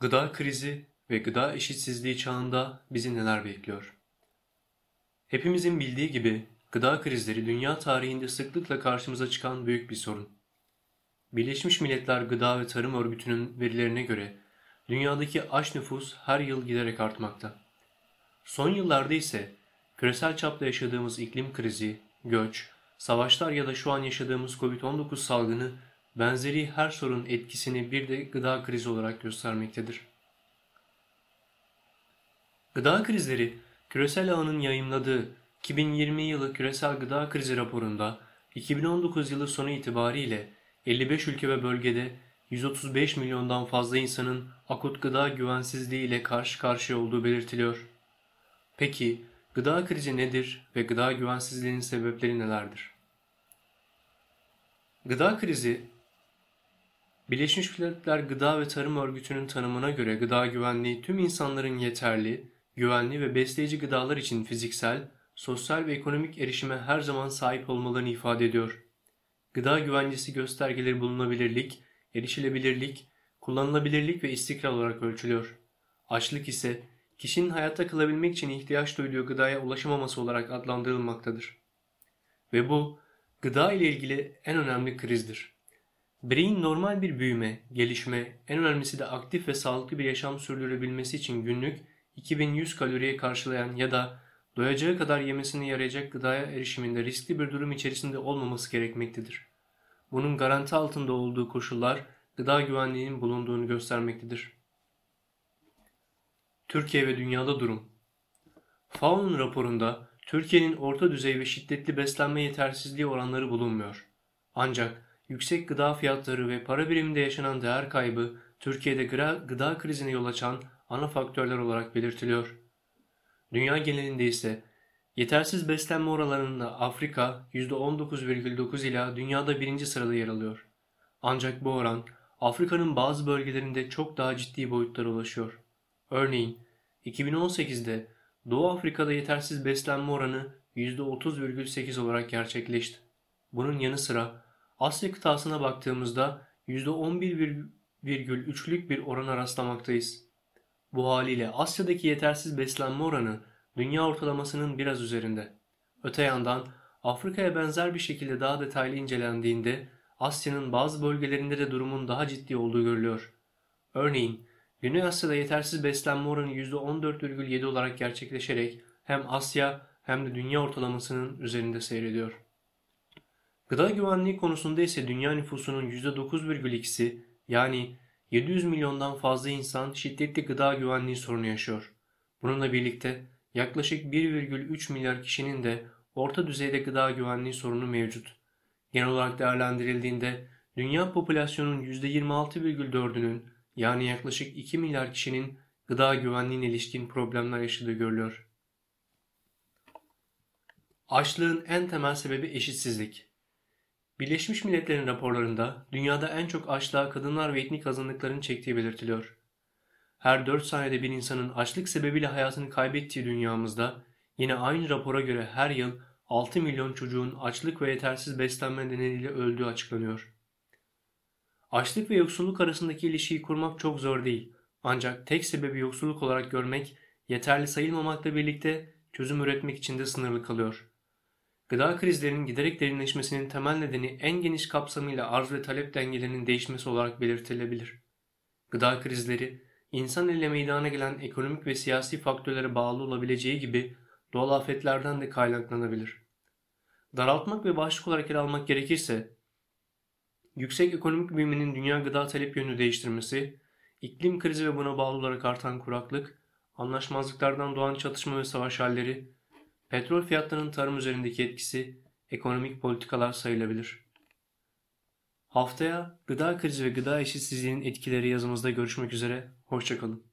Gıda krizi ve gıda eşitsizliği çağında bizi neler bekliyor? Hepimizin bildiği gibi gıda krizleri dünya tarihinde sıklıkla karşımıza çıkan büyük bir sorun. Birleşmiş Milletler Gıda ve Tarım Örgütü'nün verilerine göre dünyadaki aç nüfus her yıl giderek artmakta. Son yıllarda ise küresel çapta yaşadığımız iklim krizi, göç, savaşlar ya da şu an yaşadığımız Covid-19 salgını benzeri her sorun etkisini bir de gıda krizi olarak göstermektedir. Gıda krizleri, küresel ağının yayımladığı 2020 yılı küresel gıda krizi raporunda 2019 yılı sonu itibariyle 55 ülke ve bölgede 135 milyondan fazla insanın akut gıda güvensizliği ile karşı karşıya olduğu belirtiliyor. Peki gıda krizi nedir ve gıda güvensizliğinin sebepleri nelerdir? Gıda krizi Birleşmiş Milletler Gıda ve Tarım Örgütü'nün tanımına göre gıda güvenliği tüm insanların yeterli, güvenli ve besleyici gıdalar için fiziksel, sosyal ve ekonomik erişime her zaman sahip olmalarını ifade ediyor. Gıda güvencesi göstergeleri bulunabilirlik, erişilebilirlik, kullanılabilirlik ve istikrar olarak ölçülüyor. Açlık ise kişinin hayatta kalabilmek için ihtiyaç duyduğu gıdaya ulaşamaması olarak adlandırılmaktadır. Ve bu gıda ile ilgili en önemli krizdir. Bireyin normal bir büyüme, gelişme, en önemlisi de aktif ve sağlıklı bir yaşam sürdürebilmesi için günlük 2100 kaloriye karşılayan ya da doyacağı kadar yemesine yarayacak gıdaya erişiminde riskli bir durum içerisinde olmaması gerekmektedir. Bunun garanti altında olduğu koşullar gıda güvenliğinin bulunduğunu göstermektedir. Türkiye ve dünyada durum FAO'nun raporunda Türkiye'nin orta düzey ve şiddetli beslenme yetersizliği oranları bulunmuyor. Ancak yüksek gıda fiyatları ve para biriminde yaşanan değer kaybı Türkiye'de gıda krizine yol açan ana faktörler olarak belirtiliyor. Dünya genelinde ise yetersiz beslenme oranlarında Afrika %19,9 ila dünyada birinci sırada yer alıyor. Ancak bu oran Afrika'nın bazı bölgelerinde çok daha ciddi boyutlara ulaşıyor. Örneğin 2018'de Doğu Afrika'da yetersiz beslenme oranı %30,8 olarak gerçekleşti. Bunun yanı sıra Asya kıtasına baktığımızda %11,3'lük bir orana rastlamaktayız. Bu haliyle Asya'daki yetersiz beslenme oranı dünya ortalamasının biraz üzerinde. Öte yandan Afrika'ya benzer bir şekilde daha detaylı incelendiğinde Asya'nın bazı bölgelerinde de durumun daha ciddi olduğu görülüyor. Örneğin Güney Asya'da yetersiz beslenme oranı %14,7 olarak gerçekleşerek hem Asya hem de dünya ortalamasının üzerinde seyrediyor. Gıda güvenliği konusunda ise dünya nüfusunun %9,2'si yani 700 milyondan fazla insan şiddetli gıda güvenliği sorunu yaşıyor. Bununla birlikte yaklaşık 1,3 milyar kişinin de orta düzeyde gıda güvenliği sorunu mevcut. Genel olarak değerlendirildiğinde dünya popülasyonunun %26,4'ünün yani yaklaşık 2 milyar kişinin gıda güvenliğine ilişkin problemler yaşadığı görülüyor. Açlığın en temel sebebi eşitsizlik. Birleşmiş Milletler'in raporlarında dünyada en çok açlığa kadınlar ve etnik azınlıkların çektiği belirtiliyor. Her 4 saniyede bir insanın açlık sebebiyle hayatını kaybettiği dünyamızda yine aynı rapora göre her yıl 6 milyon çocuğun açlık ve yetersiz beslenme nedeniyle öldüğü açıklanıyor. Açlık ve yoksulluk arasındaki ilişkiyi kurmak çok zor değil. Ancak tek sebebi yoksulluk olarak görmek yeterli sayılmamakla birlikte çözüm üretmek için de sınırlı kalıyor. Gıda krizlerinin giderek derinleşmesinin temel nedeni en geniş kapsamıyla arz ve talep dengelerinin değişmesi olarak belirtilebilir. Gıda krizleri, insan ile meydana gelen ekonomik ve siyasi faktörlere bağlı olabileceği gibi doğal afetlerden de kaynaklanabilir. Daraltmak ve başlık olarak ele almak gerekirse, yüksek ekonomik büyümenin dünya gıda talep yönünü değiştirmesi, iklim krizi ve buna bağlı olarak artan kuraklık, anlaşmazlıklardan doğan çatışma ve savaş halleri, Petrol fiyatlarının tarım üzerindeki etkisi ekonomik politikalar sayılabilir. Haftaya gıda krizi ve gıda eşitsizliğinin etkileri yazımızda görüşmek üzere, hoşçakalın.